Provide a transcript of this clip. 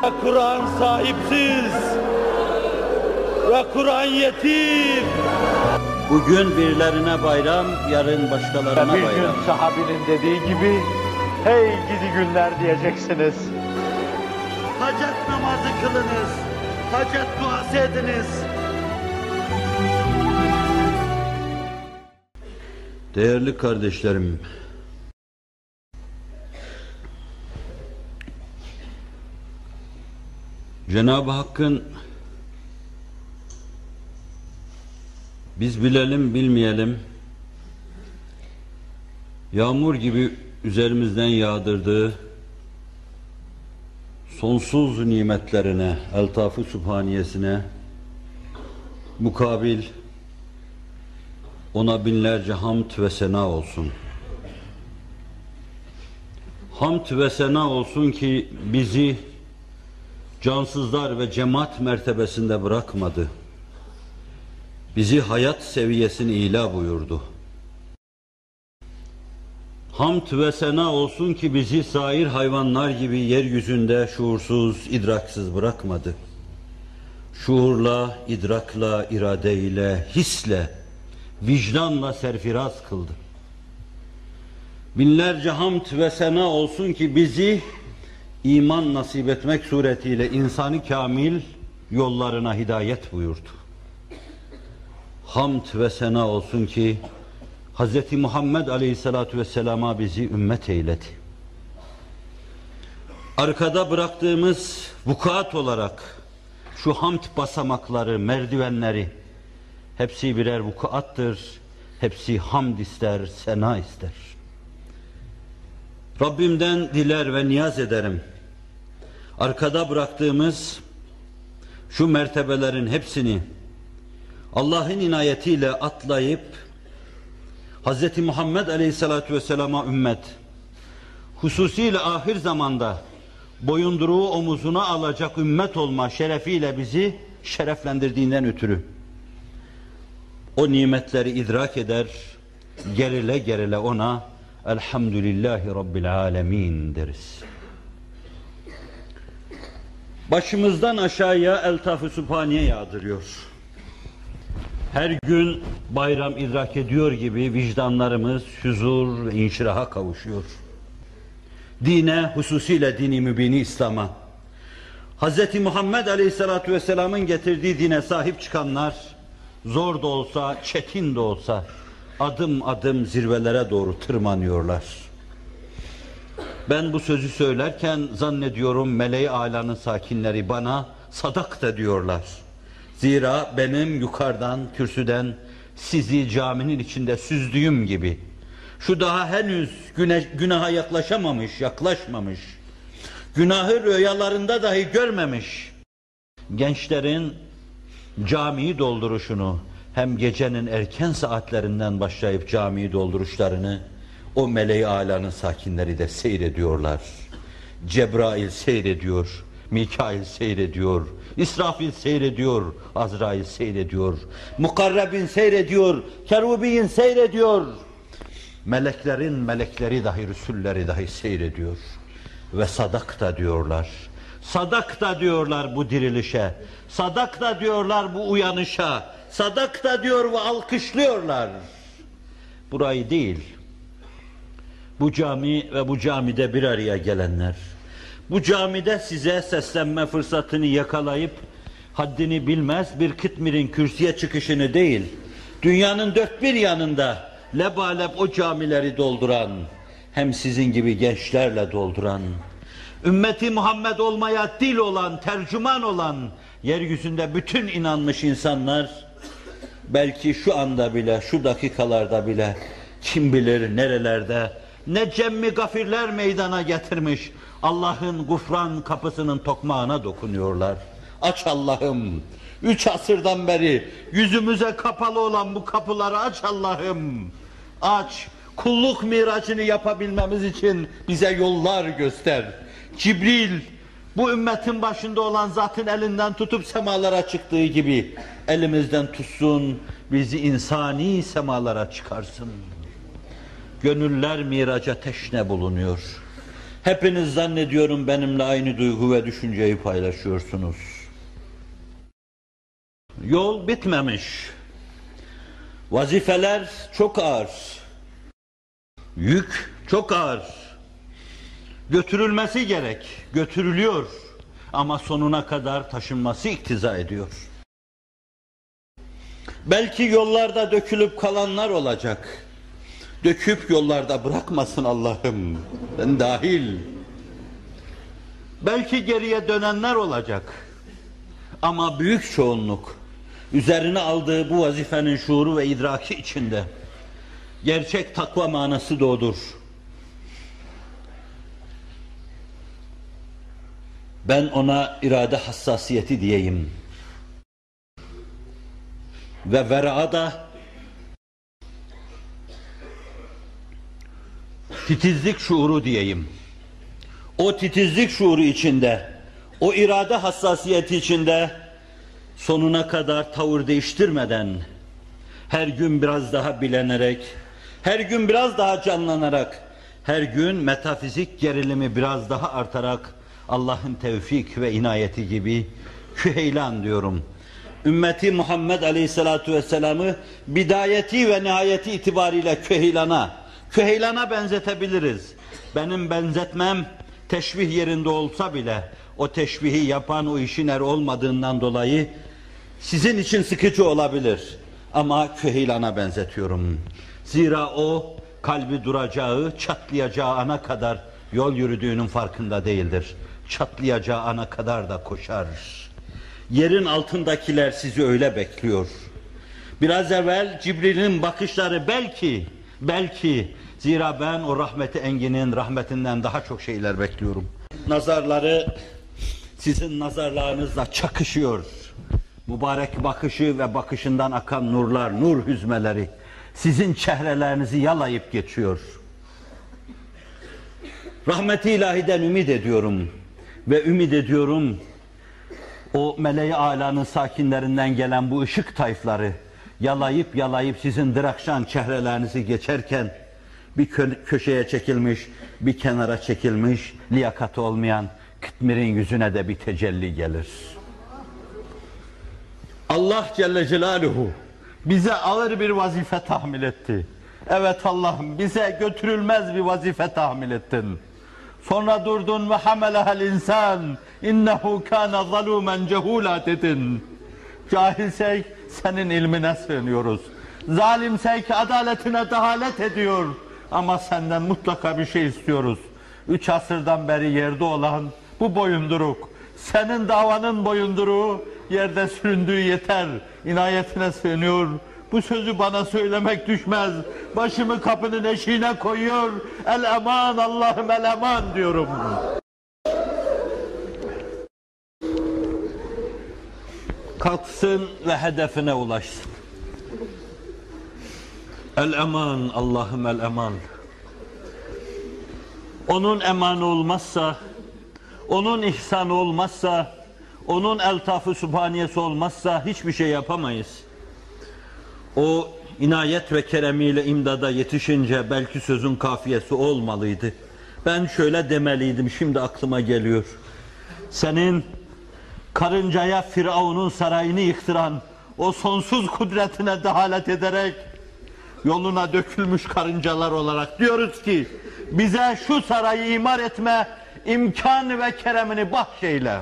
Kur'an sahipsiz ve Kur'an yetim. Bugün birilerine bayram, yarın başkalarına Bir bayram. gün sahabinin dediği gibi hey gidi günler diyeceksiniz. Hacet namazı kılınız. Hacet duası ediniz. Değerli kardeşlerim, Cenab-ı Hakk'ın biz bilelim bilmeyelim yağmur gibi üzerimizden yağdırdığı sonsuz nimetlerine, eltaf-ı sübhaniyesine mukabil ona binlerce hamd ve sena olsun. Hamd ve sena olsun ki bizi cansızlar ve cemaat mertebesinde bırakmadı. Bizi hayat seviyesini ila buyurdu. Hamd ve sena olsun ki bizi sair hayvanlar gibi yeryüzünde şuursuz, idraksız bırakmadı. Şuurla, idrakla, iradeyle, hisle, vicdanla serfiraz kıldı. Binlerce hamd ve sena olsun ki bizi iman nasip etmek suretiyle insanı kamil yollarına hidayet buyurdu. Hamd ve sena olsun ki Hz. Muhammed Aleyhisselatü Vesselam'a bizi ümmet eyledi. Arkada bıraktığımız vukuat olarak şu hamd basamakları, merdivenleri hepsi birer vukuattır. Hepsi hamd ister, sena ister. Rabbimden diler ve niyaz ederim. Arkada bıraktığımız şu mertebelerin hepsini Allah'ın inayetiyle atlayıp Hz. Muhammed Aleyhisselatü Vesselam'a ümmet hususiyle ahir zamanda boyunduruğu omuzuna alacak ümmet olma şerefiyle bizi şereflendirdiğinden ötürü o nimetleri idrak eder, gerile gerile ona Elhamdülillahi Rabbil Alemin deriz. Başımızdan aşağıya Eltaf-ı Sübhaniye yağdırıyor. Her gün bayram idrak ediyor gibi vicdanlarımız huzur ve inşiraha kavuşuyor. Dine, hususiyle dini mübini İslam'a, Hz. Muhammed Aleyhisselatü Vesselam'ın getirdiği dine sahip çıkanlar, zor da olsa, çetin de olsa, adım adım zirvelere doğru tırmanıyorlar. Ben bu sözü söylerken zannediyorum meleği alanın sakinleri bana sadak da diyorlar. Zira benim yukarıdan, kürsüden sizi caminin içinde süzdüğüm gibi şu daha henüz güne, günaha yaklaşamamış, yaklaşmamış, günahı rüyalarında dahi görmemiş gençlerin camiyi dolduruşunu hem gecenin erken saatlerinden başlayıp camiyi dolduruşlarını o meleği alanın sakinleri de seyrediyorlar. Cebrail seyrediyor, Mikail seyrediyor, İsrafil seyrediyor, Azrail seyrediyor, Mukarrebin seyrediyor, Kerubin seyrediyor. Meleklerin melekleri dahi, Resulleri dahi seyrediyor. Ve sadak da diyorlar. Sadak da diyorlar bu dirilişe. Sadak da diyorlar bu uyanışa. Sadak da diyor ve alkışlıyorlar. Burayı değil. Bu cami ve bu camide bir araya gelenler. Bu camide size seslenme fırsatını yakalayıp haddini bilmez bir kıtmirin kürsüye çıkışını değil, dünyanın dört bir yanında lebalep o camileri dolduran, hem sizin gibi gençlerle dolduran, ümmeti Muhammed olmaya dil olan, tercüman olan, yeryüzünde bütün inanmış insanlar, belki şu anda bile, şu dakikalarda bile, kim bilir nerelerde, ne cemmi gafirler meydana getirmiş, Allah'ın gufran kapısının tokmağına dokunuyorlar. Aç Allah'ım, üç asırdan beri yüzümüze kapalı olan bu kapıları aç Allah'ım. Aç, kulluk miracını yapabilmemiz için bize yollar göster. Cibril, bu ümmetin başında olan zatın elinden tutup semalara çıktığı gibi elimizden tutsun, bizi insani semalara çıkarsın. Gönüller miraca teşne bulunuyor. Hepiniz zannediyorum benimle aynı duygu ve düşünceyi paylaşıyorsunuz. Yol bitmemiş. Vazifeler çok ağır. Yük çok ağır. Götürülmesi gerek, götürülüyor. Ama sonuna kadar taşınması iktiza ediyor. Belki yollarda dökülüp kalanlar olacak. Döküp yollarda bırakmasın Allah'ım. Ben dahil. Belki geriye dönenler olacak. Ama büyük çoğunluk üzerine aldığı bu vazifenin şuuru ve idraki içinde gerçek takva manası doğdur. Ben ona irade hassasiyeti diyeyim. Ve vera da titizlik şuuru diyeyim. O titizlik şuuru içinde, o irade hassasiyeti içinde sonuna kadar tavır değiştirmeden, her gün biraz daha bilenerek, her gün biraz daha canlanarak, her gün metafizik gerilimi biraz daha artarak Allah'ın tevfik ve inayeti gibi küheylan diyorum. Ümmeti Muhammed Aleyhisselatu Vesselam'ı bidayeti ve nihayeti itibariyle küheylana, küheylana benzetebiliriz. Benim benzetmem teşbih yerinde olsa bile o teşbihi yapan o işin er olmadığından dolayı sizin için sıkıcı olabilir. Ama küheylana benzetiyorum. Zira o kalbi duracağı, çatlayacağı ana kadar yol yürüdüğünün farkında değildir. Çatlayacağı ana kadar da koşar. Yerin altındakiler sizi öyle bekliyor. Biraz evvel Cibril'in bakışları belki, belki zira ben o rahmeti enginin rahmetinden daha çok şeyler bekliyorum. Nazarları sizin nazarlarınızla çakışıyor. Mübarek bakışı ve bakışından akan nurlar, nur hüzmeleri sizin çehrelerinizi yalayıp geçiyor. Rahmeti ilahiden ümit ediyorum ve ümit ediyorum o meleği alanın sakinlerinden gelen bu ışık tayfları yalayıp yalayıp sizin dırakşan çehrelerinizi geçerken bir kö- köşeye çekilmiş, bir kenara çekilmiş, liyakati olmayan kıtmirin yüzüne de bir tecelli gelir. Allah Celle Celaluhu bize ağır bir vazife tahmil etti. Evet Allah'ım bize götürülmez bir vazife tahmil ettin. Sonra durdun ve hamelehel insan innehu kana zalumen cehula dedin. Cahilsek senin ilmine sığınıyoruz. Zalimsek adaletine dehalet ediyor. Ama senden mutlaka bir şey istiyoruz. Üç asırdan beri yerde olan bu boyunduruk, senin davanın boyunduruğu yerde süründüğü yeter. İnayetine sığınıyor. Bu sözü bana söylemek düşmez. Başımı kapının eşiğine koyuyor. El eman Allah'ım el eman diyorum. Kalksın ve hedefine ulaşsın. El eman Allah'ım el eman. Onun emanı olmazsa, onun ihsanı olmazsa, onun eltafı subhaniyesi olmazsa hiçbir şey yapamayız. O inayet ve keremiyle imdada yetişince belki sözün kafiyesi olmalıydı. Ben şöyle demeliydim, şimdi aklıma geliyor. Senin karıncaya Firavun'un sarayını yıktıran o sonsuz kudretine dehalet ederek yoluna dökülmüş karıncalar olarak diyoruz ki bize şu sarayı imar etme imkan ve keremini bahşeyle.